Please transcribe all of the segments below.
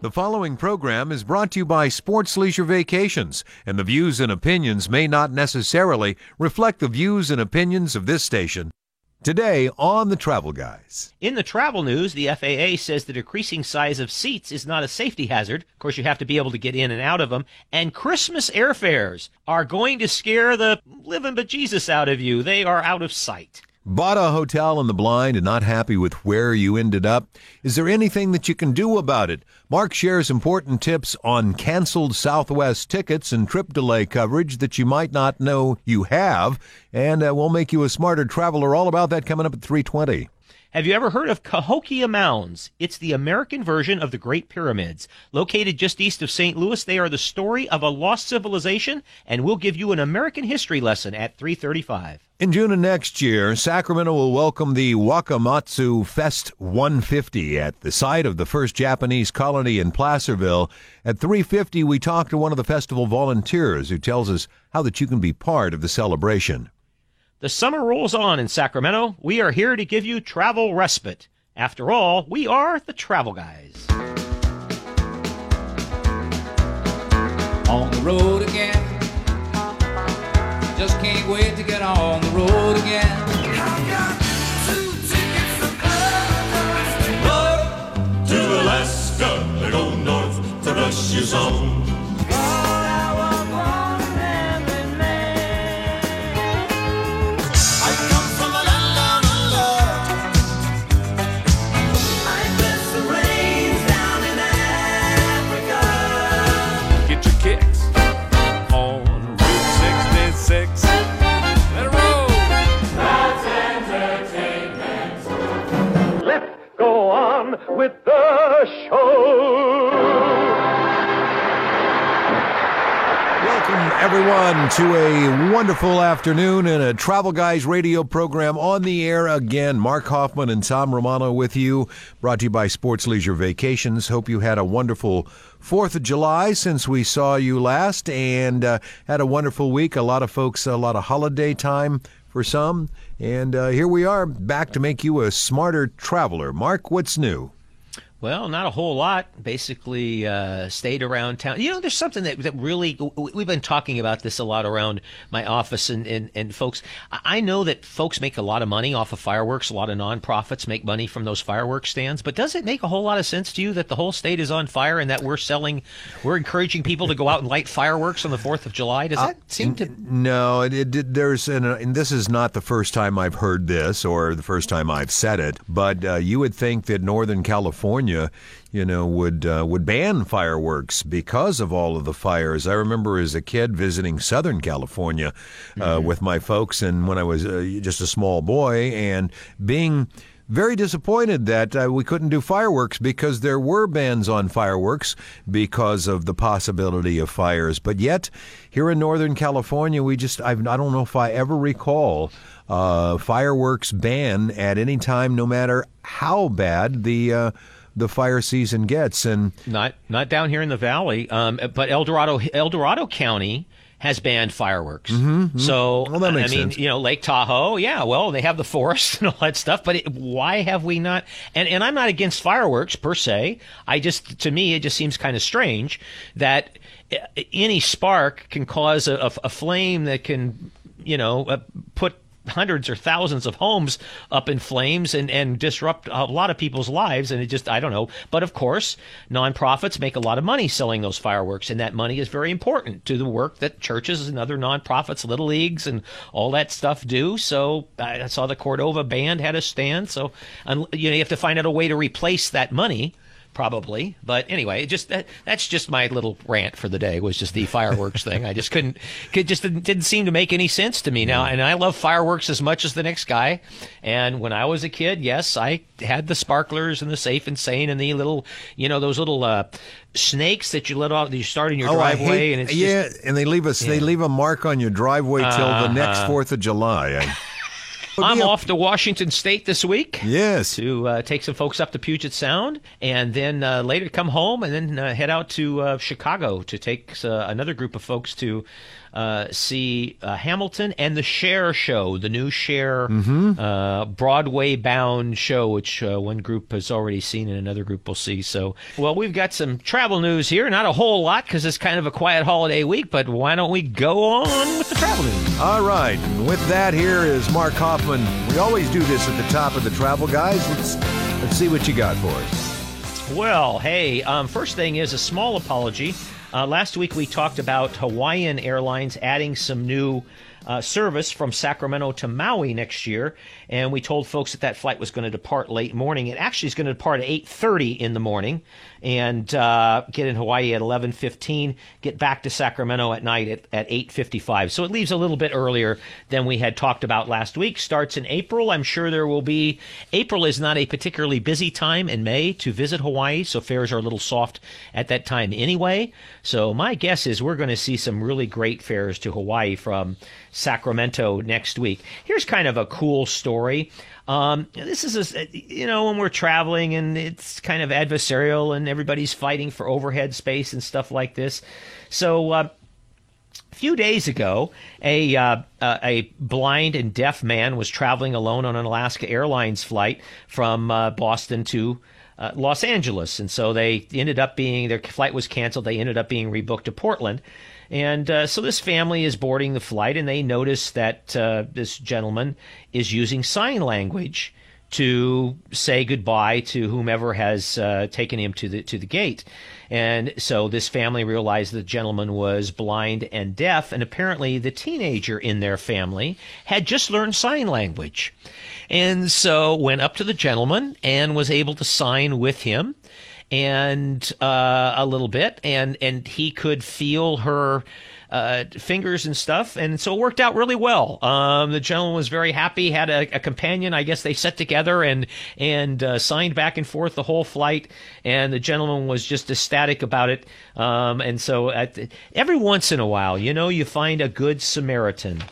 The following program is brought to you by Sports Leisure Vacations, and the views and opinions may not necessarily reflect the views and opinions of this station. Today on the Travel Guys. In the travel news, the FAA says the decreasing size of seats is not a safety hazard. Of course, you have to be able to get in and out of them. And Christmas airfares are going to scare the living bejesus out of you. They are out of sight. Bought a hotel in the blind and not happy with where you ended up? Is there anything that you can do about it? Mark shares important tips on canceled Southwest tickets and trip delay coverage that you might not know you have, and uh, we'll make you a smarter traveler. All about that coming up at 320. Have you ever heard of Cahokia Mounds? It's the American version of the Great Pyramids. Located just east of St. Louis, they are the story of a lost civilization, and we'll give you an American history lesson at 335. In June of next year, Sacramento will welcome the Wakamatsu Fest 150 at the site of the first Japanese colony in Placerville. At 350, we talk to one of the festival volunteers who tells us how that you can be part of the celebration. The summer rolls on in Sacramento. We are here to give you travel respite. After all, we are the travel guys. On the road again. Just can't wait to get on the road again. to Alaska, they go north to rush you everyone, to a wonderful afternoon and a Travel Guys radio program on the air again. Mark Hoffman and Tom Romano with you, brought to you by Sports Leisure Vacations. Hope you had a wonderful 4th of July since we saw you last and uh, had a wonderful week. A lot of folks, a lot of holiday time for some. And uh, here we are back to make you a smarter traveler. Mark, what's new? Well, not a whole lot. Basically, uh, stayed around town. You know, there's something that, that really, we've been talking about this a lot around my office and, and, and folks. I know that folks make a lot of money off of fireworks. A lot of nonprofits make money from those fireworks stands. But does it make a whole lot of sense to you that the whole state is on fire and that we're selling, we're encouraging people to go out and light fireworks on the 4th of July? Does that seem to. No, it, it, there's an, and this is not the first time I've heard this or the first time I've said it, but uh, you would think that Northern California, you know, would uh, would ban fireworks because of all of the fires. I remember as a kid visiting Southern California uh, with my folks, and when I was uh, just a small boy, and being very disappointed that uh, we couldn't do fireworks because there were bans on fireworks because of the possibility of fires. But yet, here in Northern California, we just, I've, I don't know if I ever recall uh, fireworks ban at any time, no matter how bad the. Uh, the fire season gets, and Not not down here in the valley, um, but El Dorado El Dorado County has banned fireworks. So Well, that makes I mean, sense. you know, Lake Tahoe, yeah, well, they have the forest and all that stuff, but it, why have we not? And and I'm not against fireworks per se. I just to me it just seems kind of strange that uh, any spark can cause a, a, a flame that can, you know, uh, put hundreds or thousands of homes up in flames and, and disrupt a lot of people's lives. And it just, I don't know. But of course, nonprofits make a lot of money selling those fireworks, and that money is very important to the work that churches and other nonprofits, little leagues, and all that stuff do. So I saw the Cordova band had a stand. So, you know, you have to find out a way to replace that money. Probably, but anyway, it just that, that's just my little rant for the day. Was just the fireworks thing. I just couldn't, could just didn't, didn't seem to make any sense to me now. And I love fireworks as much as the next guy. And when I was a kid, yes, I had the sparklers and the safe and sane and the little, you know, those little uh, snakes that you let off. that You start in your Oh, driveway, hate- and it's yeah, just, and they leave us. They leave a mark on your driveway till the next Uh-huh. Fourth of July. I, I'm off to Washington State this week. Yes. to uh, take some folks up to Puget Sound, and then uh, later come home, and then uh, head out to uh, Chicago to take uh, another group of folks to uh, see uh, Hamilton and the Cher show, the new Cher Mm-hmm. uh, Broadway bound show, which uh, one group has already seen and another group will see. So, well, we've got some travel news here. Not a whole lot because it's kind of a quiet holiday week, but why don't we go on with the travel news? All right. And with that, here is Mark Hoffman. We always do this at the top of the travel guys. Let's let's see what you got for us. Well, hey, um, first thing is a small apology. Uh, last week we talked about Hawaiian Airlines adding some new uh, service from Sacramento to Maui next year, and we told folks that that flight was going to depart late morning. It actually is going to depart at 8:30 in the morning and uh, get in Hawaii at 11:15, get back to Sacramento at night at, at 8:55. So it leaves a little bit earlier than we had talked about last week. Starts in April. I'm sure there will be. April is not a particularly busy time in May to visit Hawaii, so fares are a little soft at that time anyway. So my guess is we're going to see some really great fares to Hawaii from Sacramento next week. Here's kind of a cool story. Um, this is, a, you know, when we're traveling and it's kind of adversarial and everybody's fighting for overhead space and stuff like this. So, uh, a few days ago, a uh, uh, a blind and deaf man was traveling alone on an Alaska Airlines flight from uh, Boston to uh, Los Angeles, and so they ended up being their flight was canceled. They ended up being rebooked to Portland, and uh, so this family is boarding the flight, and they notice that uh, this gentleman is using sign language to say goodbye to whomever has uh, taken him to the to the gate. And so this family realized the gentleman was blind and deaf, and apparently the teenager in their family had just learned sign language. And so went up to the gentleman and was able to sign with him and uh, a little bit, and and he could feel her uh, fingers and stuff, and so it worked out really well. Um, the gentleman was very happy, had a, a companion. I guess they sat together and and uh, signed back and forth the whole flight, and the gentleman was just ecstatic about it. Um, and so at, every once in a while, you know, you find a good Samaritan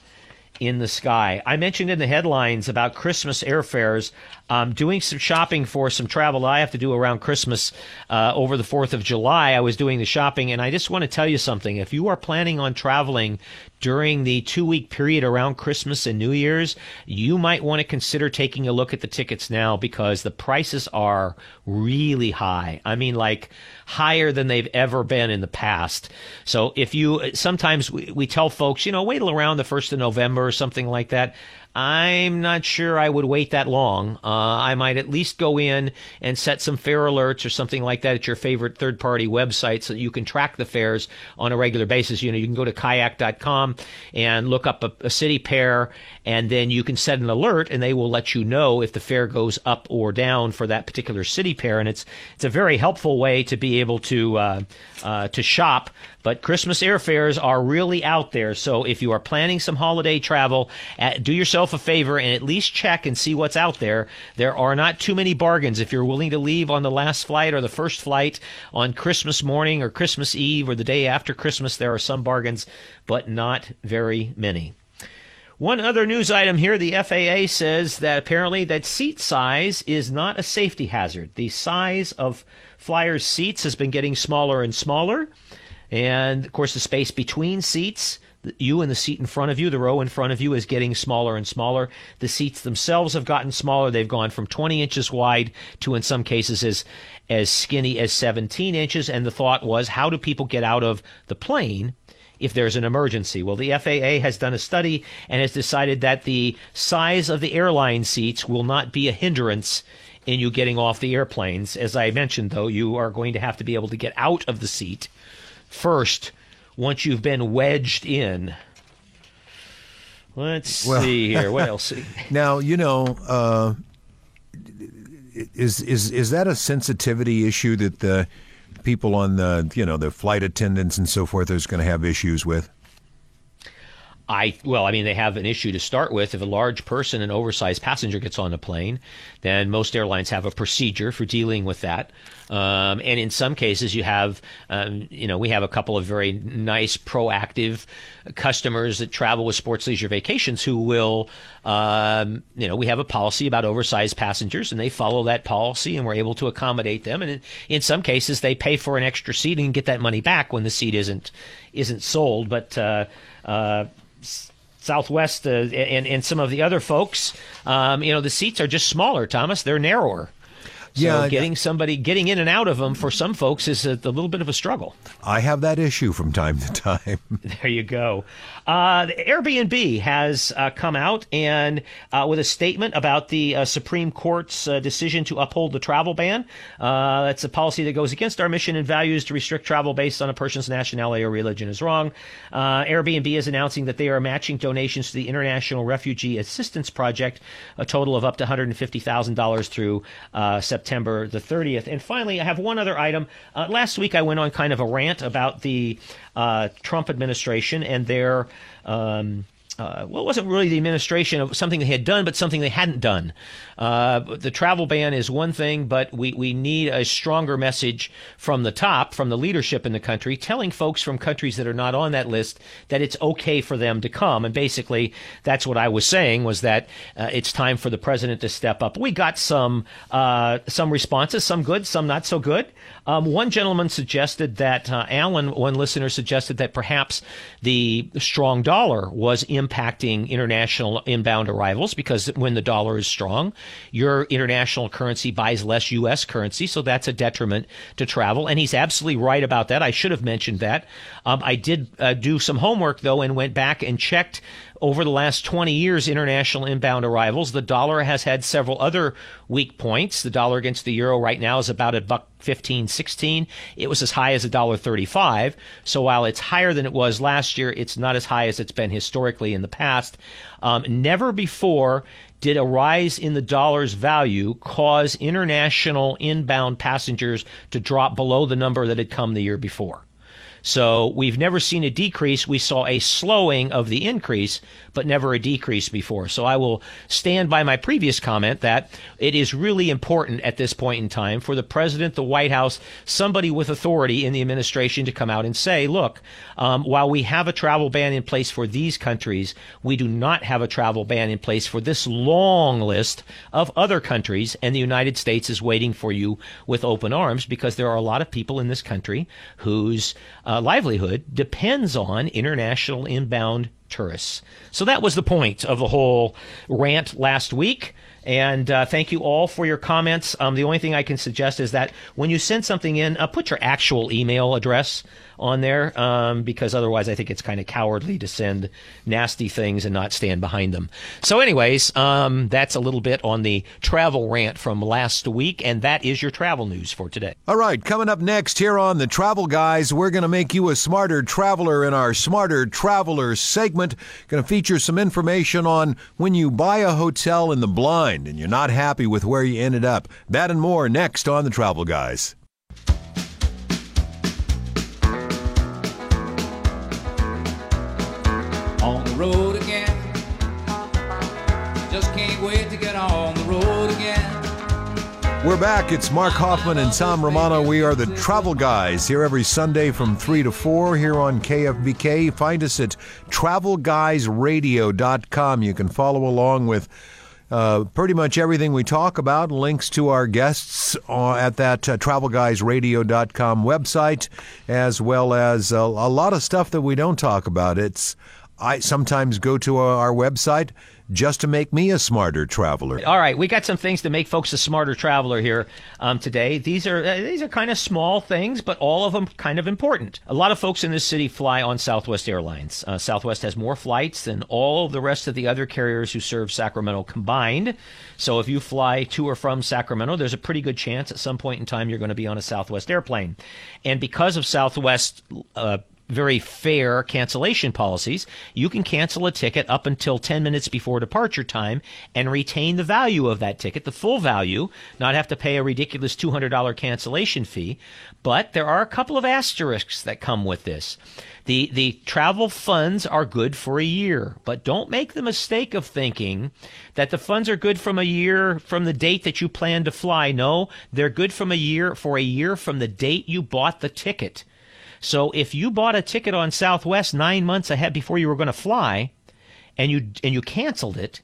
in the sky. I mentioned in the headlines about Christmas airfares. Um, doing some shopping for some travel I have to do around Christmas uh, over the 4th of July. I was doing the shopping, and I just want to tell you something. If you are planning on traveling during the two week period around Christmas and New Year's, you might want to consider taking a look at the tickets now because the prices are really high. I mean, like higher than they've ever been in the past. So if you sometimes we, we tell folks, you know, wait till around the 1st of November or something like that. I'm not sure I would wait that long. Uh, I might at least go in and set some fare alerts or something like that at your favorite third party website so that you can track the fares on a regular basis. You know, you can go to kayak.com and look up a, a city pair and then you can set an alert and they will let you know if the fare goes up or down for that particular city pair. And it's, it's a very helpful way to be able to, uh, uh, to shop but Christmas airfares are really out there. So if you are planning some holiday travel, uh, do yourself a favor and at least check and see what's out there. There are not too many bargains. If you're willing to leave on the last flight or the first flight on Christmas morning or Christmas Eve or the day after Christmas, there are some bargains, but not very many. One other news item here, the FAA says that apparently that seat size is not a safety hazard. The size of flyers' seats has been getting smaller and smaller. And of course, the space between seats, you and the seat in front of you, the row in front of you, is getting smaller and smaller. The seats themselves have gotten smaller. They've gone from 20 inches wide to, in some cases, as as skinny as 17 inches. And the thought was, how do people get out of the plane? If there's an emergency. Well, the FAA has done a study and has decided that the size of the airline seats will not be a hindrance in you getting off the airplanes. As I mentioned, though, you are going to have to be able to get out of the seat first once you've been wedged in. Let's Well- see here. What else? Now you know. Uh, is is is that a sensitivity issue that the people on the you know the flight attendants and so forth is going to have issues with? I well, I mean, they have an issue to start with. If a large person, an oversized passenger, gets on a plane, then most airlines have a procedure for dealing with that. Um, and in some cases, you have, um, you know, we have a couple of very nice, proactive customers that travel with Sports Leisure Vacations who will, um, you know, we have a policy about oversized passengers, and they follow that policy, and we're able to accommodate them. And in, in some cases, they pay for an extra seat and get that money back when the seat isn't isn't sold. But uh, uh, Southwest uh, and and some of the other folks, um, you know, the seats are just smaller. Thomas, they're narrower. So Yeah, getting somebody getting in and out of them for some folks is a, a little bit of a struggle. I have that issue from time to time. There you go. Uh, Airbnb has uh, come out and uh, with a statement about the uh, Supreme Court's uh, decision to uphold the travel ban. Uh, it's a policy that goes against our mission and values to restrict travel based on a person's nationality or religion is wrong. Uh, Airbnb is announcing that they are matching donations to the International Refugee Assistance Project, a total of up to $150,000 through uh, September the 30th. And finally, I have one other item. Uh, last week, I went on kind of a rant about the uh, Trump administration and their. Um, uh, well, it wasn't really the administration of something they had done, but something they hadn't done. Uh, the travel ban is one thing, but we, we need a stronger message from the top, from the leadership in the country, telling folks from countries that are not on that list that it's okay for them to come. And basically, that's what I was saying was that uh, it's time for the president to step up. We got some uh, some responses, some good, some not so good. Um, one gentleman suggested that uh, Alan, one listener suggested that perhaps the strong dollar was impacting international inbound arrivals because when the dollar is strong, your international currency buys less U.S. currency, so that's a detriment to travel. And he's absolutely right about that. I should have mentioned that. Um, I did uh, do some homework though and went back and checked over the last 20 years, international inbound arrivals, the dollar has had several other weak points. The dollar against the euro right now is about a buck 15, 16. It was as high as a dollar 35. So while it's higher than it was last year, it's not as high as it's been historically in the past. Um, never before did a rise in the dollar's value cause international inbound passengers to drop below the number that had come the year before. So we've never seen a decrease. We saw a slowing of the increase, but never a decrease before. So I will stand by my previous comment that it is really important at this point in time for the president, the White House, somebody with authority in the administration to come out and say, look, um, while we have a travel ban in place for these countries, we do not have a travel ban in place for this long list of other countries, and the United States is waiting for you with open arms because there are a lot of people in this country whose uh, Uh, livelihood depends on international inbound tourists. So that was the point of the whole rant last week. And uh, thank you all for your comments. Um, the only thing I can suggest is that when you send something in, uh, put your actual email address on there um, because otherwise I think it's kind of cowardly to send nasty things and not stand behind them. So, anyways, um, that's a little bit on the travel rant from last week, and that is your travel news for today. All right, coming up next here on the Travel Guys, we're going to make you a smarter traveler in our Smarter Traveler segment. Going to feature some information on when you buy a hotel in the blind and you're not happy with where you ended up. That and more next on the Travel Guys. On the road again. Just can't wait to get. We're back. It's Mark Hoffman and Tom Romano. We are the Travel Guys here every Sunday from 3 to 4 here on KFBK. Find us at travelguysradio.com. You can follow along with uh, pretty much everything we talk about, links to our guests uh, at that uh, travelguysradio.com website, as well as uh, a lot of stuff that we don't talk about. It's I sometimes go to our, website just to make me a smarter traveler. All right, we got some things to make folks a smarter traveler here um, today. These are uh, these are kind of small things, but all of them kind of important. A lot of folks in this city fly on Southwest Airlines. Uh, Southwest has more flights than all the rest of the other carriers who serve Sacramento combined. So if you fly to or from Sacramento, there's a pretty good chance at some point in time you're going to be on a Southwest airplane. And because of Southwest uh, very fair cancellation policies. You can cancel a ticket up until 10 minutes before departure time and retain the value of that ticket, the full value, not have to pay a ridiculous $200 cancellation fee. But there are a couple of asterisks that come with this. The, the travel funds are good for a year, but don't make the mistake of thinking that the funds are good from a year from the date that you plan to fly. No, they're good from a year for a year from the date you bought the ticket. So if you bought a ticket on Southwest nine months ahead before you were going to fly, and you and you canceled it,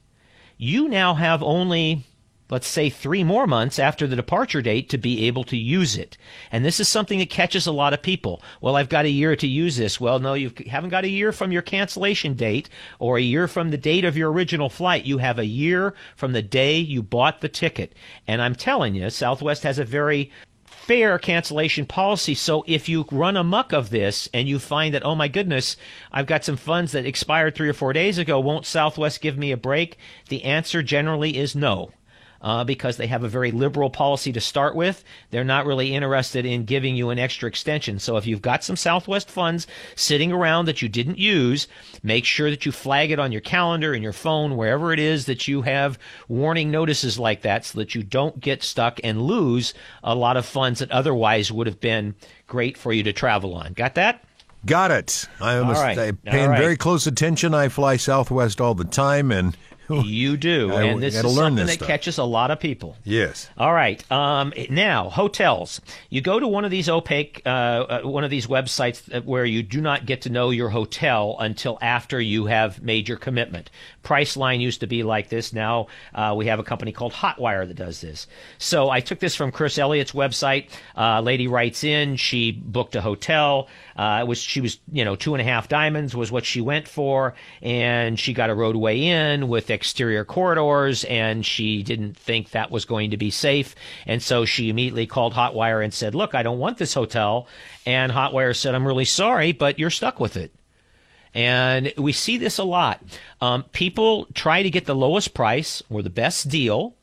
you now have only let's say three more months after the departure date to be able to use it. And this is something that catches a lot of people. Well, I've got a year to use this. Well, no, you haven't got a year from your cancellation date or a year from the date of your original flight. You have a year from the day you bought the ticket. And I'm telling you, Southwest has a very fair cancellation policy. So if you run amuck of this and you find that, oh my goodness, I've got some funds that expired three or four days ago, won't Southwest give me a break? The answer generally is no. Uh, because they have a very liberal policy to start with. They're not really interested in giving you an extra extension. So if you've got some Southwest funds sitting around that you didn't use, make sure that you flag it on your calendar and your phone, wherever it is that you have warning notices like that so that you don't get stuck and lose a lot of funds that otherwise would have been great for you to travel on. Got that? Got it. I am right. I'm paying right. very close attention. I fly Southwest all the time, and You do. I- and this is something this that stuff. catches a lot of people. yes, All right. Um, now, hotels. You go to one of these opaque, uh, uh, one of these websites where you do not get to know your hotel until after you have made your commitment. Priceline used to be like this. Now uh, we have a company called Hotwire that does this. So I took this from Chris Elliott's website. Uh, lady writes in. She booked a hotel. Uh, it was she was you know two and a half diamonds was what she went for, and she got a Rodeway Inn with exterior corridors, and she didn't think that was going to be safe, and so she immediately called Hotwire and said, "Look, I don't want this hotel," and Hotwire said, "I'm really sorry, but you're stuck with it." And we see this a lot. Um, people try to get the lowest price or the best deal.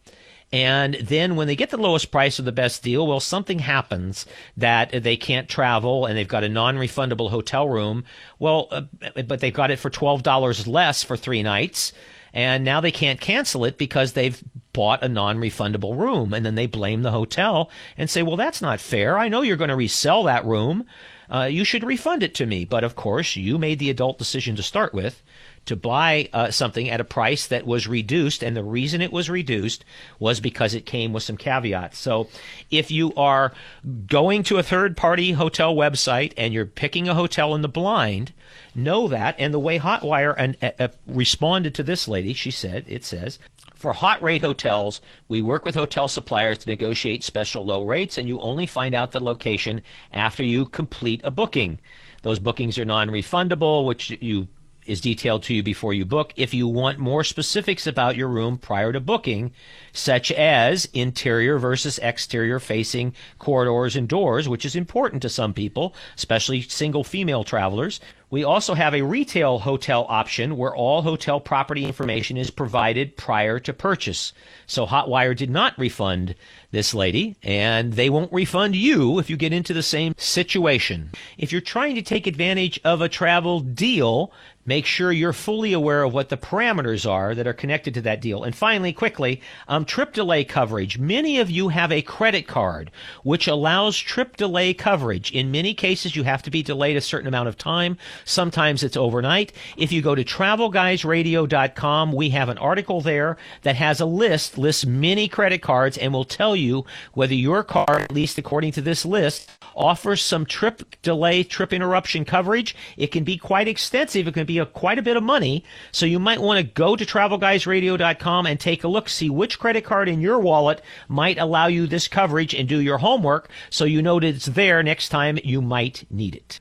And then when they get the lowest price or the best deal, well, something happens that they can't travel and they've got a non-refundable hotel room. Well, uh, but they've got it for $12 less for three nights. And now they can't cancel it because they've bought a non-refundable room. And then they blame the hotel and say, well, that's not fair. I know you're going to resell that room. Uh, you should refund it to me. But of course, you made the adult decision to start with to buy uh, something at a price that was reduced, and the reason it was reduced was because it came with some caveats. So, if you are going to a third party hotel website and you're picking a hotel in the blind, know that. And the way Hotwire and, uh, uh, responded to this lady, she said, it says, for hot rate hotels, we work with hotel suppliers to negotiate special low rates, and you only find out the location after you complete a booking. Those bookings are non refundable, which you is detailed to you before you book. If you want more specifics about your room prior to booking, such as interior versus exterior facing corridors and doors, which is important to some people, especially single female travelers, we also have a retail hotel option where all hotel property information is provided prior to purchase. So Hotwire did not refund this lady, and they won't refund you if you get into the same situation. If you're trying to take advantage of a travel deal, make sure you're fully aware of what the parameters are that are connected to that deal. And finally, quickly, um, trip delay coverage. Many of you have a credit card which allows trip delay coverage. In many cases, you have to be delayed a certain amount of time. Sometimes it's overnight. If you go to travelguysradio.com, we have an article there that has a list, lists many credit cards, and will tell you whether your card, at least according to this list, offers some trip delay, trip interruption coverage. It can be quite extensive. It can be a, quite a bit of money. So you might want to go to travelguysradio.com and take a look, see which credit card in your wallet might allow you this coverage and do your homework so you know that it's there next time you might need it.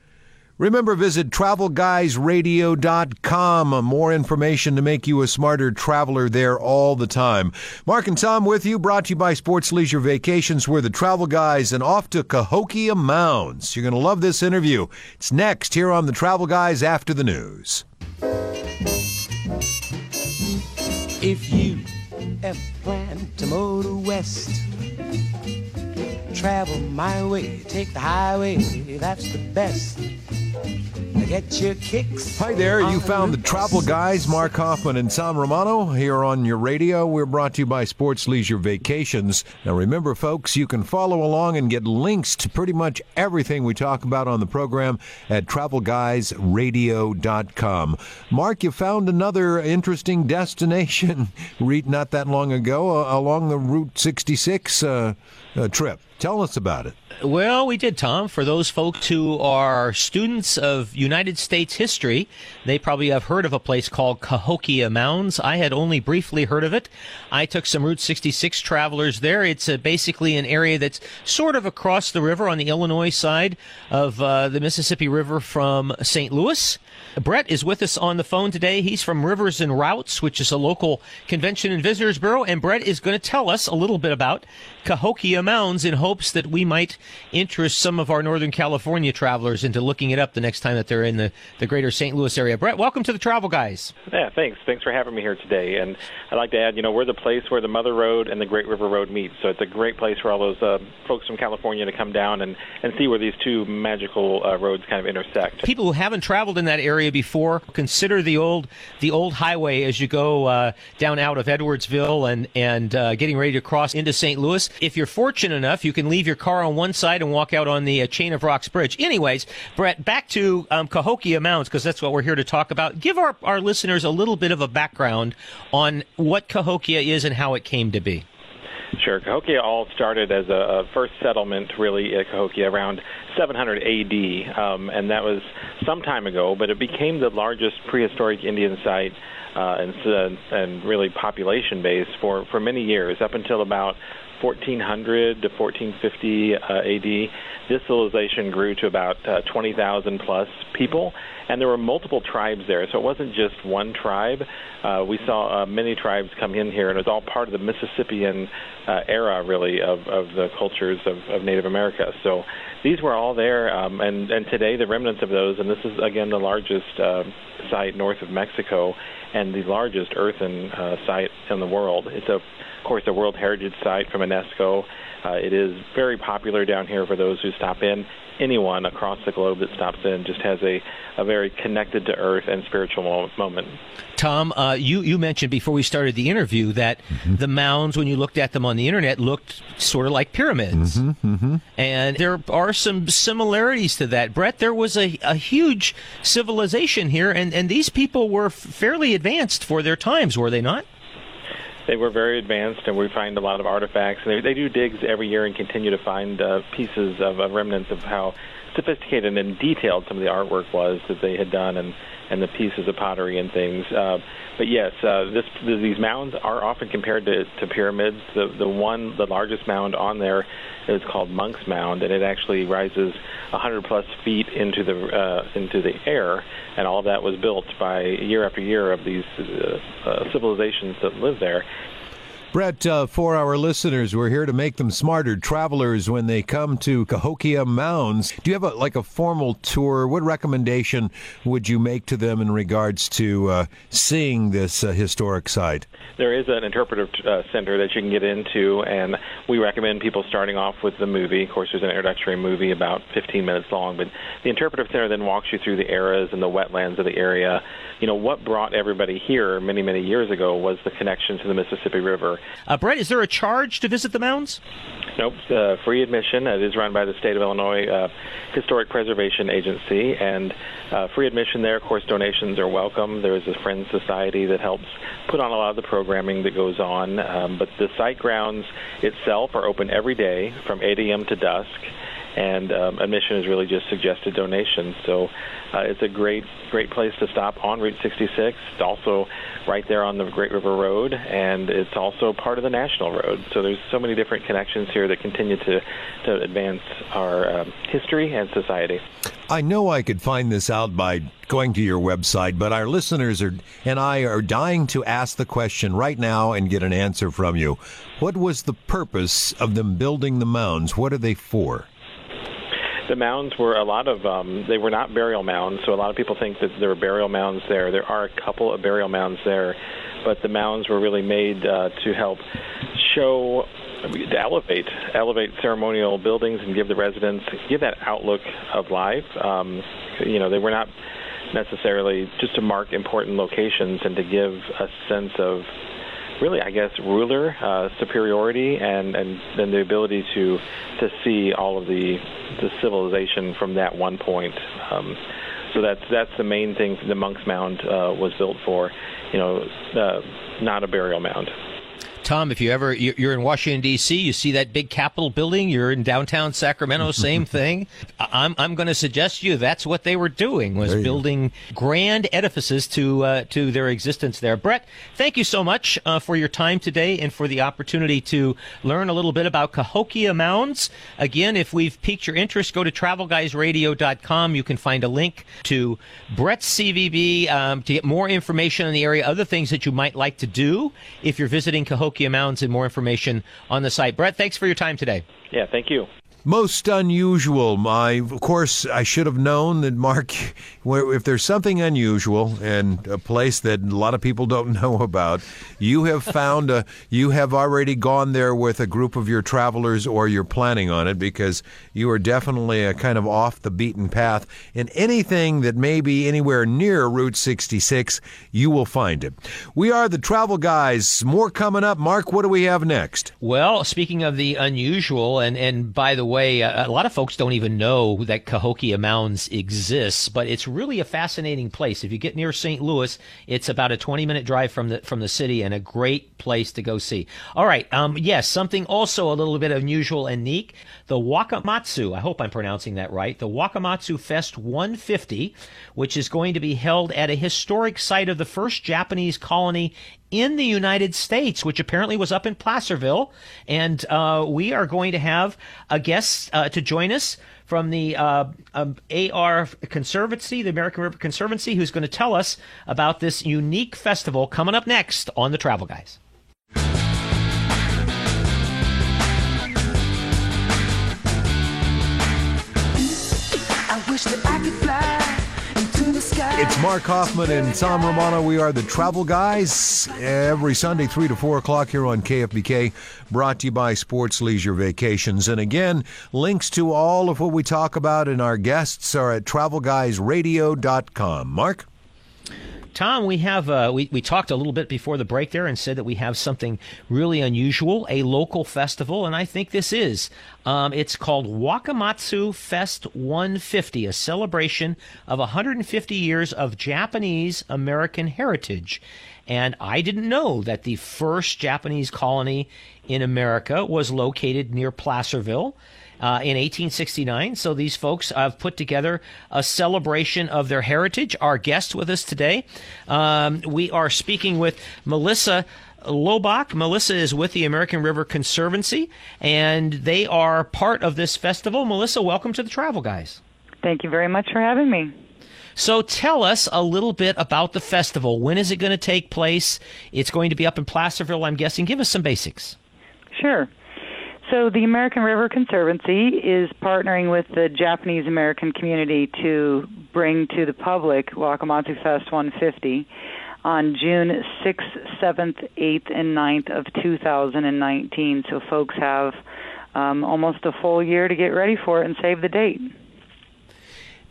Remember, visit travelguysradio.com. More information to make you a smarter traveler there all the time. Mark and Tom with you, brought to you by Sports Leisure Vacations. We're the travel guys and off to Cahokia Mounds. You're going to love this interview. It's next here on the Travel Guys after the news. If you ever plan to motor west, travel my way, take the highway, that's the best. Get your kicks. Hi there, you found the travel guys, Mark Hoffman and Sam Romano, here on your radio. We're brought to you by Sports Leisure Vacations. Now remember, folks, you can follow along and get links to pretty much everything we talk about on the program at travelguysradio.com. Mark, you found another interesting destination re- not that long ago uh, along the Route 66 uh, uh, trip. Tell us about it. Well, we did, Tom. For those folks who are students of United States history, they probably have heard of a place called Cahokia Mounds. I had only briefly heard of it. I took some Route 66 travelers there. It's uh, basically an area that's sort of across the river on the Illinois side of uh, the Mississippi River from St. Louis. Brett is with us on the phone today. He's from Rivers and Routes, which is a local convention and visitors bureau, and Brett is going to tell us a little bit about Cahokia Mounds in hopes that we might interest some of our Northern California travelers into looking it up the next time that they're in the, the greater St. Louis area. Brett, welcome to the Travel Guys. Yeah, thanks. Thanks for having me here today. And I'd like to add, you know, we're the place where the Mother Road and the Great River Road meet. So it's a great place for all those uh, folks from California to come down and, and see where these two magical uh, roads kind of intersect. People who haven't traveled in that area before consider the old the old highway as you go uh, down out of Edwardsville and and uh, getting ready to cross into St. Louis. If you're fortunate enough, you can leave your car on one side and walk out on the uh, Chain of Rocks Bridge. Anyways, Brett, back to um, Cahokia Mounds because that's what we're here to talk about. Give our, our listeners a little bit of a background on what Cahokia is and how it came to be. Sure. Cahokia all started as a, a first settlement, really, at Cahokia around 700 AD, um, and that was some time ago, but it became the largest prehistoric Indian site uh, and, uh, and really population base for, for many years, up until about 1400 to 1450 uh, AD. This civilization grew to about uh, 20,000 plus people, and there were multiple tribes there. So it wasn't just one tribe. Uh, we saw uh, many tribes come in here, and it was all part of the Mississippian uh, era, really, of, of the cultures of, of Native America. So these were all there, um, and, and today the remnants of those, and this is again the largest uh, site north of Mexico and the largest earthen uh, site in the world. It's a, of course, a World Heritage Site from UNESCO. Uh, it is very popular down here for those who stop in. Anyone across the globe that stops in just has a, a very connected to earth and spiritual moment. Tom, uh, you, you mentioned before we started the interview that mm-hmm. the mounds, when you looked at them on the internet, looked sort of like pyramids. Mm-hmm, mm-hmm. And there are some similarities to that. Brett, there was a, a huge civilization here, and, and these people were fairly advanced for their times, were they not? They were very advanced, and we find a lot of artifacts. And they, they do digs every year and continue to find uh, pieces of, of remnants of how sophisticated and detailed some of the artwork was that they had done, and and the pieces of pottery and things. Uh, but yes, uh, this these mounds are often compared to, to pyramids. The the one the largest mound on there is called Monk's Mound, and it actually rises 100 plus feet into the uh, into the air, and all that was built by year after year of these uh, uh, civilizations that live there. Brett, uh, for our listeners, we're here to make them smarter travelers when they come to Cahokia Mounds. Do you have a, like a formal tour? What recommendation would you make to them in regards to uh, seeing this uh, historic site? There is an interpretive uh, center that you can get into, and we recommend people starting off with the movie. Of course, there's an introductory movie about 15 minutes long, but the interpretive center then walks you through the eras and the wetlands of the area. You know, what brought everybody here many, many years ago was the connection to the Mississippi River. Uh, Brett, is there a charge to visit the mounds? Nope, uh, free admission. It is run by the state of Illinois uh, Historic Preservation Agency, and uh, free admission there. Of course, donations are welcome. There is a Friends Society that helps put on a lot of the programming that goes on. Um, but the site grounds itself are open every day from 8 a.m. to dusk, and um, admission is really just suggested donations. So uh, it's a great, great place to stop on Route 66. It's also right there on the Great River Road, and it's also part of the National Road. So there's so many different connections here that continue to, to advance our um, history and society. I know I could find this out by going to your website, but our listeners are and I are dying to ask the question right now and get an answer from you. What was the purpose of them building the mounds? What are they for? The mounds were a lot of um, they were not burial mounds so a lot of people think that there were burial mounds there. There are a couple of burial mounds there but the mounds were really made uh, to help show to elevate elevate ceremonial buildings and give the residents give that outlook of life. Um, you know they were not necessarily just to mark important locations and to give a sense of really, I guess, ruler uh, superiority and, and and the ability to to see all of the the civilization from that one point. Um, so that's that's the main thing the Monk's Mound uh, was built for. You know, uh, not a burial mound. Tom, if you ever you- you're in Washington D.C., you see that big Capitol building. You're in downtown Sacramento, same thing. I'm I'm going to suggest to you that's what they were doing was you go. building grand edifices to uh, to their existence there. Brett, thank you so much uh, for your time today and for the opportunity to learn a little bit about Cahokia Mounds. Again, if we've piqued your interest, go to travelguysradio.com. You can find a link to Brett's CVB um, to get more information on the area, other things that you might like to do if you're visiting Cahokia Mounds, and more information on the site. Brett, thanks for your time today. Yeah, thank you. Most unusual. My, of course, I should have known that Mark. If there's something unusual and a place that a lot of people don't know about, you have found a. You have already gone there with a group of your travelers, or you're planning on it because you are definitely a kind of off the beaten path. And anything that may be anywhere near Route 66, you will find it. We are the Travel Guys. More coming up. Mark, what do we have next? Well, speaking of the unusual, and, and by the way, a, a lot of folks don't even know that Cahokia Mounds exists, but it's really a fascinating place. If you get near St. Louis, it's about a 20 minute drive from the from the city and a great place to go see. All right, um, yes, something also a little bit unusual and unique. The Wakamatsu, I hope I'm pronouncing that right, the Wakamatsu Fest 150, which is going to be held at a historic site of the first Japanese colony in the United States, which apparently was up in Placerville. And uh, we are going to have a guest uh, to join us from the uh, um, AR Conservancy, the American River Conservancy, who's going to tell us about this unique festival coming up next on the Travel Guys. It's Mark Hoffman and Tom Romano. We are the Travel Guys every Sunday, 3 to 4 o'clock here on KFBK, brought to you by Sports Leisure Vacations. And again, links to all of what we talk about and our guests are at travelguysradio.com. Mark? Tom, we have uh, we we talked a little bit before the break there and said that we have something really unusual, a local festival, and I think this is. Um, it's called Wakamatsu Fest 150, a celebration of 150 years of Japanese American heritage. And I didn't know that the first Japanese colony in America was located near Placerville uh, in 1869. So these folks have put together a celebration of their heritage. Our guest with us today, um, we are speaking with Melissa. Lobach. Melissa is with the American River Conservancy, and they are part of this festival. Melissa, welcome to the Travel Guys. Thank you very much for having me. So tell us a little bit about the festival. When is it going to take place? It's going to be up in Placerville, I'm guessing. Give us some basics. Sure. So, the American River Conservancy is partnering with the Japanese American community to bring to the public Wakamatsu Fest 150 on June 6th, 7th, 8th, and 9th of 2019. So, folks have um, almost a full year to get ready for it and save the date.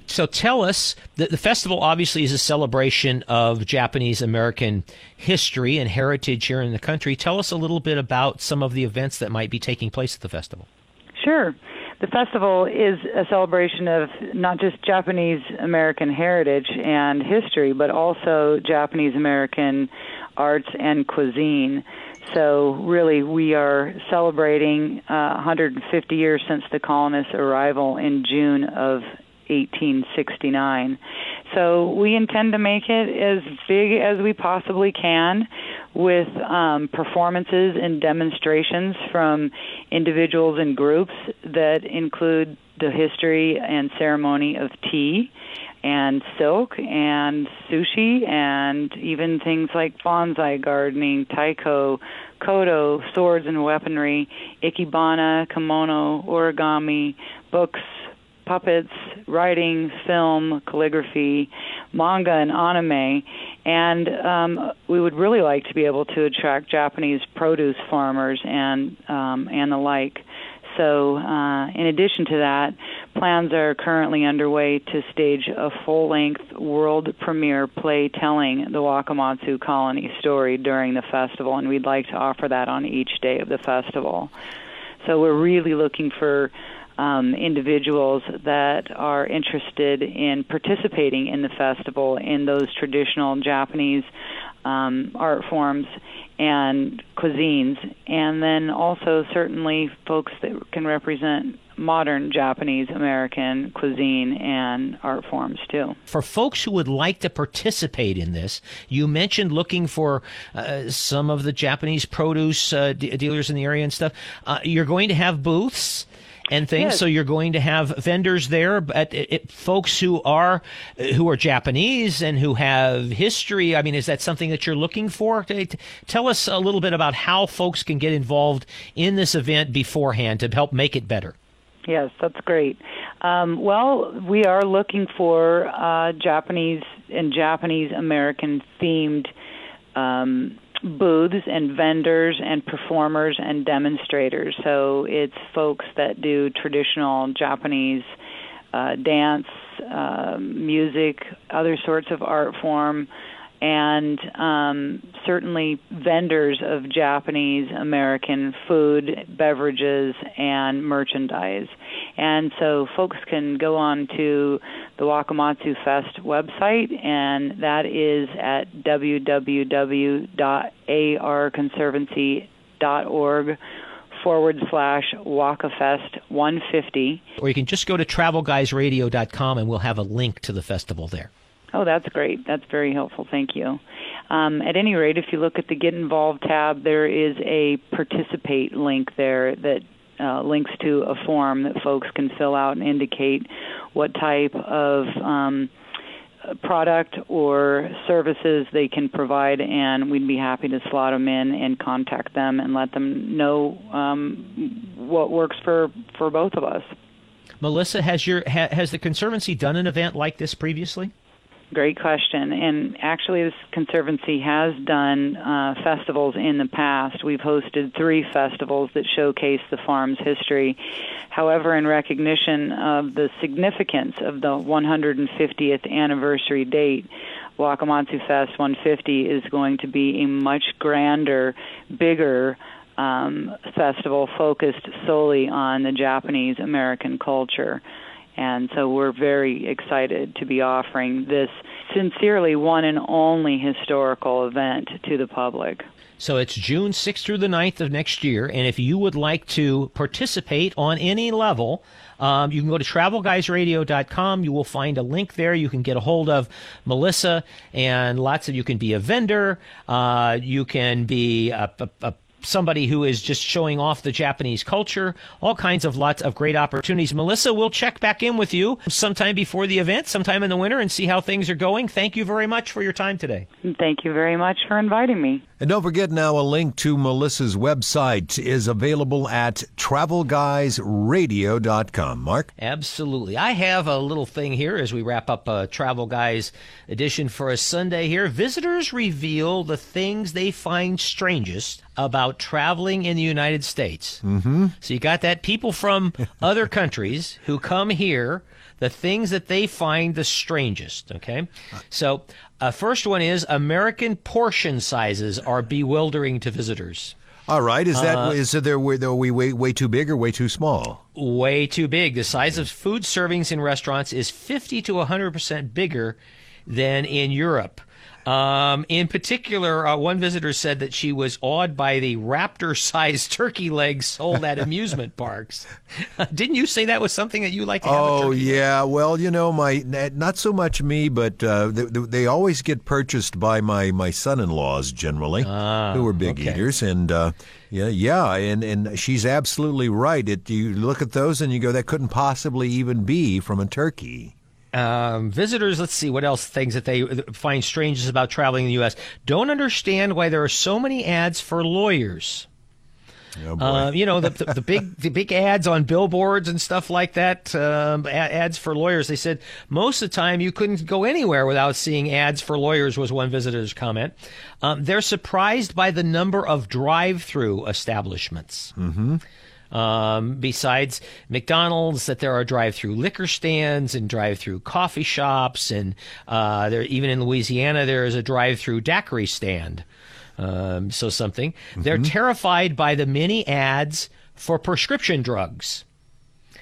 So tell us, the, the festival obviously is a celebration of Japanese American history and heritage here in the country. Tell us a little bit about some of the events that might be taking place at the festival. Sure. The festival is a celebration of not just Japanese American heritage and history, but also Japanese American arts and cuisine. So, really, we are celebrating uh, 150 years since the colonists' arrival in June of 1869. So we intend to make it as big as we possibly can with um, performances and demonstrations from individuals and groups that include the history and ceremony of tea and silk and sushi and even things like bonsai gardening, taiko, kodo, swords and weaponry, ikebana, kimono, origami, books, puppets, writing, film, calligraphy, manga, and anime. And um, we would really like to be able to attract Japanese produce farmers and um, and the like. So, uh, in addition to that, plans are currently underway to stage a full-length world premiere play telling the Wakamatsu colony story during the festival, and we'd like to offer that on each day of the festival. So we're really looking for um, individuals that are interested in participating in the festival in those traditional Japanese um, art forms and cuisines, and then also certainly folks that can represent modern Japanese American cuisine and art forms too. For folks who would like to participate in this, you mentioned looking for uh, some of the Japanese produce uh, de- dealers in the area and stuff. Uh, you're going to have booths and things. Yes. So you're going to have vendors there, but it, it- folks who are who are Japanese and who have history. I mean, is that something that you're looking for? Tell us a little bit about how folks can get involved in this event beforehand to help make it better. Yes, that's great. Um, well, we are looking for uh, Japanese and Japanese American themed um, booths and vendors and performers and demonstrators. So it's folks that do traditional Japanese uh, dance, uh, music, other sorts of art form, and um, certainly vendors of Japanese American food, beverages, and merchandise. And so folks can go on to the Wakamatsu Fest website, and that is at www.arconservancy.org forward slash WakaFest 150. Or you can just go to travelguysradio.com and we'll have a link to the festival there. Oh, that's great. That's very helpful. Thank you. Um, at any rate, if you look at the Get Involved tab, there is a participate link there that uh, links to a form that folks can fill out and indicate what type of um, product or services they can provide, and we'd be happy to slot them in and contact them and let them know um, what works for, for both of us. Melissa, has your ha, has the conservancy done an event like this previously? Great question. And actually, this conservancy has done uh, festivals in the past. We've hosted three festivals that showcase the farm's history. However, in recognition of the significance of the 150th anniversary date, Wakamatsu Fest 150 is going to be a much grander, bigger um, festival focused solely on the Japanese American culture. And so we're very excited to be offering this sincerely one and only historical event to the public. So it's June 6th through the 9th of next year. And if you would like to participate on any level, um, you can go to travelguysradio.com. You will find a link there. You can get a hold of Melissa and lots of, you can be a vendor. Uh, you can be a, a, a somebody who is just showing off the Japanese culture, all kinds of lots of great opportunities. Melissa, we'll check back in with you sometime before the event, sometime in the winter, and see how things are going. Thank you very much for your time today. Thank you very much for inviting me. And don't forget now a link to Melissa's website is available at travelguysradio.com. Mark? Absolutely. I have a little thing here as we wrap up a Travel Guys edition for a Sunday here. Visitors reveal the things they find strangest about traveling in the United States. Mm-hmm. So you got that people from other countries who come here, the things that they find the strangest. Okay. So, uh, first one is American portion sizes are bewildering to visitors. All right. Is that is there we way, way too big or way too small? way too big. The size of food servings in restaurants is 50 to 100% bigger than in Europe. Um, in particular, uh, one visitor said that she was awed by the raptor sized turkey legs sold at amusement parks. Didn't you say that was something that you like to have? a Oh turkey leg? yeah, well you know my not so much me, but uh, they, they always get purchased by my, my son-in-laws generally, who are big okay. eaters, and uh, yeah, yeah, and and she's absolutely right. It you look at those and you go, that couldn't possibly even be from a turkey. Um, visitors, let's see what else things that they find strangest about traveling in the U.S. Don't understand why there are so many ads for lawyers. Oh. Uh, you know the, the the big the big ads on billboards and stuff like that. Um, ads for lawyers. They said most of the time you couldn't go anywhere without seeing ads for lawyers. Was one visitor's comment. Um, they're surprised by the number of drive-through establishments. Mm-hmm. Um, besides McDonald's, that there are drive-through liquor stands and drive-through coffee shops, and uh, there even in Louisiana there is a drive-through daiquiri stand. Um, so something. They're terrified by the many ads for prescription drugs.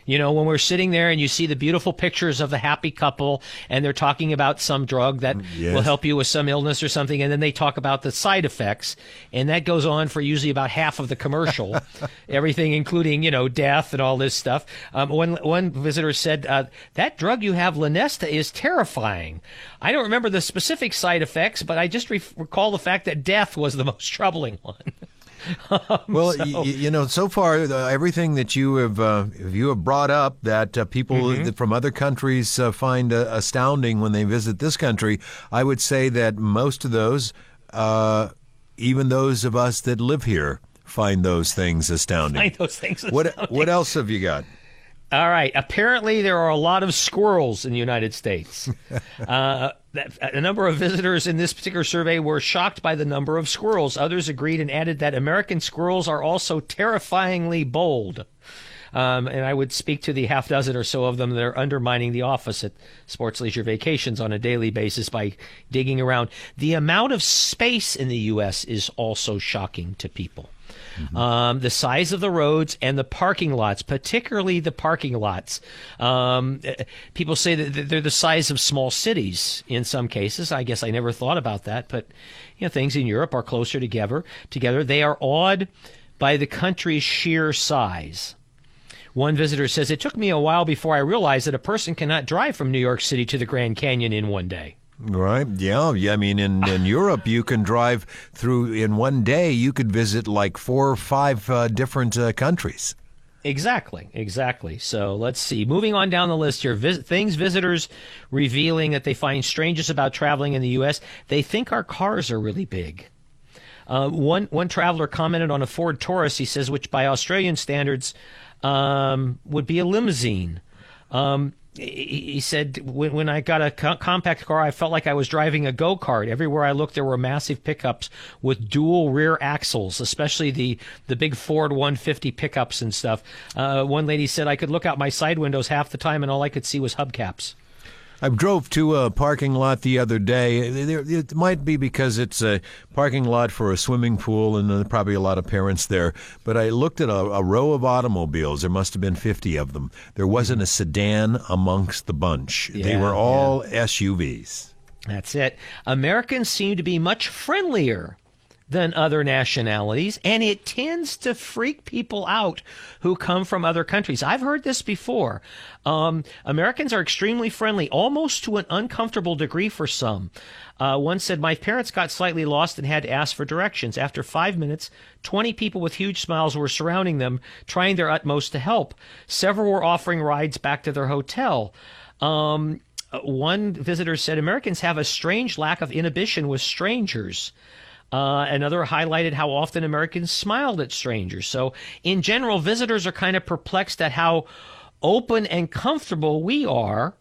You know, when we're sitting there and you see the beautiful pictures of the happy couple and they're talking about some drug that yes. will help you with some illness or something, and then they talk about the side effects, and that goes on for usually about half of the commercial, everything including, you know, death and all this stuff. Um, one, one visitor said, uh, That drug you have, Lunesta, is terrifying. I don't remember the specific side effects, but I just re- recall the fact that death was the most troubling one. Well, So- y- you know, so far uh, everything that you have uh, you have brought up that uh, people Mm-hmm. from other countries uh, find uh, astounding when they visit this country, I would say that most of those, uh, even those of us that live here, find those things astounding. Find those things what astounding. what else have you got? All right. Apparently, there are a lot of squirrels in the United States. uh, that, a number of visitors in this particular survey were shocked by the number of squirrels. Others agreed and added that American squirrels are also terrifyingly bold. Um, and I would speak to the half dozen or so of them that are undermining the office at Sports Leisure Vacations on a daily basis by digging around. The amount of space in the U.S. is also shocking to people. Um, the size of the roads and the parking lots, particularly the parking lots. Um, eh, people say that they're the size of small cities in some cases. I guess I never thought about that, but you know, things in Europe are closer together. Together, they are awed by the country's sheer size. One visitor says, It took me a while before I realized that a person cannot drive from New York City to the Grand Canyon in one day. Right? Yeah. Yeah. I mean, in, in Europe, you can drive through in one day. You could visit like four or five uh, different uh, countries. Exactly, exactly. So let's see. Moving on down the list here, vis- things visitors revealing that they find strangest about traveling in the U.S. They think our cars are really big. Uh, one one traveler commented on a Ford Taurus. He says, which by Australian standards um, would be a limousine. Um, he said, when, when I got a co- compact car, I felt like I was driving a go kart. Everywhere I looked, there were massive pickups with dual rear axles, especially the, the big Ford 150 pickups and stuff. Uh, one lady said I could look out my side windows half the time and all I could see was hubcaps. I drove to a parking lot the other day. It might be because it's a parking lot for a swimming pool, and there are probably a lot of parents there. But I looked at a, a row of automobiles. There must have been 50 of them. There wasn't a sedan amongst the bunch. they were all SUVs. That's it. Americans seem to be much friendlier than other nationalities, and it tends to freak people out who come from other countries. I've heard this before. Um, Americans are extremely friendly, almost to an uncomfortable degree for some. Uh, one said, My parents got slightly lost and had to ask for directions. After five minutes, 20 people with huge smiles were surrounding them, trying their utmost to help. Several were offering rides back to their hotel. Um, uh, one visitor said Americans have a strange lack of inhibition with strangers. Uh, another highlighted how often Americans smiled at strangers. So, in general, visitors are kind of perplexed at how open and comfortable we are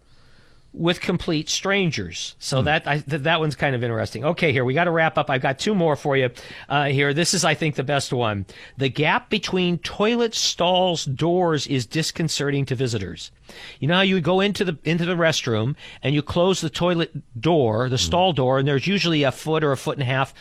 with complete strangers. So that I, th- that one's kind of interesting. Okay, here we got to wrap up. I've got two more for you uh, here. This is, I think, the best one. The gap between toilet stalls doors is disconcerting to visitors. You know how you go into the into the restroom and you close the toilet door, the stall door, and there's usually a foot or a foot and a half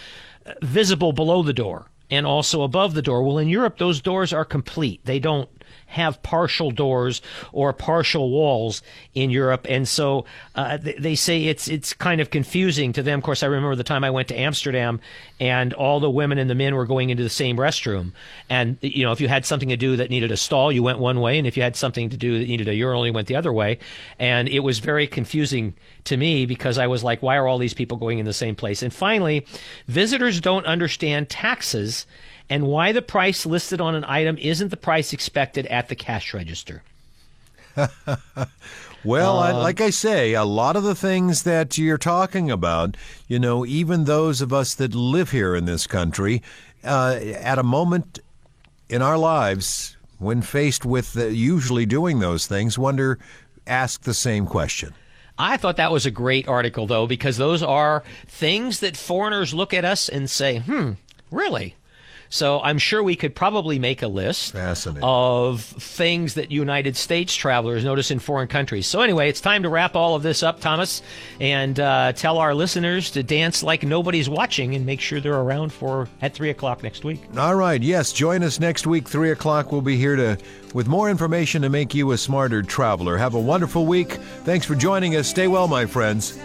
visible below the door and also above the door. Well, in Europe, those doors are complete. They don't have partial doors or partial walls in Europe, and so uh, they, they say it's it's kind of confusing to them. Of course, I remember the time I went to Amsterdam, and all the women and the men were going into the same restroom, and you know if you had something to do that needed a stall, you went one way, and if you had something to do that needed a urinal, you went the other way, and it was very confusing to me because I was like, why are all these people going in the same place? And finally, visitors don't understand taxes and why the price listed on an item isn't the price expected at the cash register. Well, I, Um, like I say, a lot of the things that you're talking about, you know, even those of us that live here in this country, uh, at a moment in our lives, when faced with uh, usually doing those things, wonder, ask the same question. I thought that was a great article, though, because those are things that foreigners look at us and say, hmm, really? So I'm sure we could probably make a list of things that United States travelers notice in foreign countries. So anyway, it's time to wrap all of this up, Thomas, and uh, tell our listeners to dance like nobody's watching and make sure they're around for at three o'clock next week. All right, yes, join us next week, 3 o'clock. We'll be here to with more information to make you a smarter traveler. Have a wonderful week. Thanks for joining us. Stay well, my friends.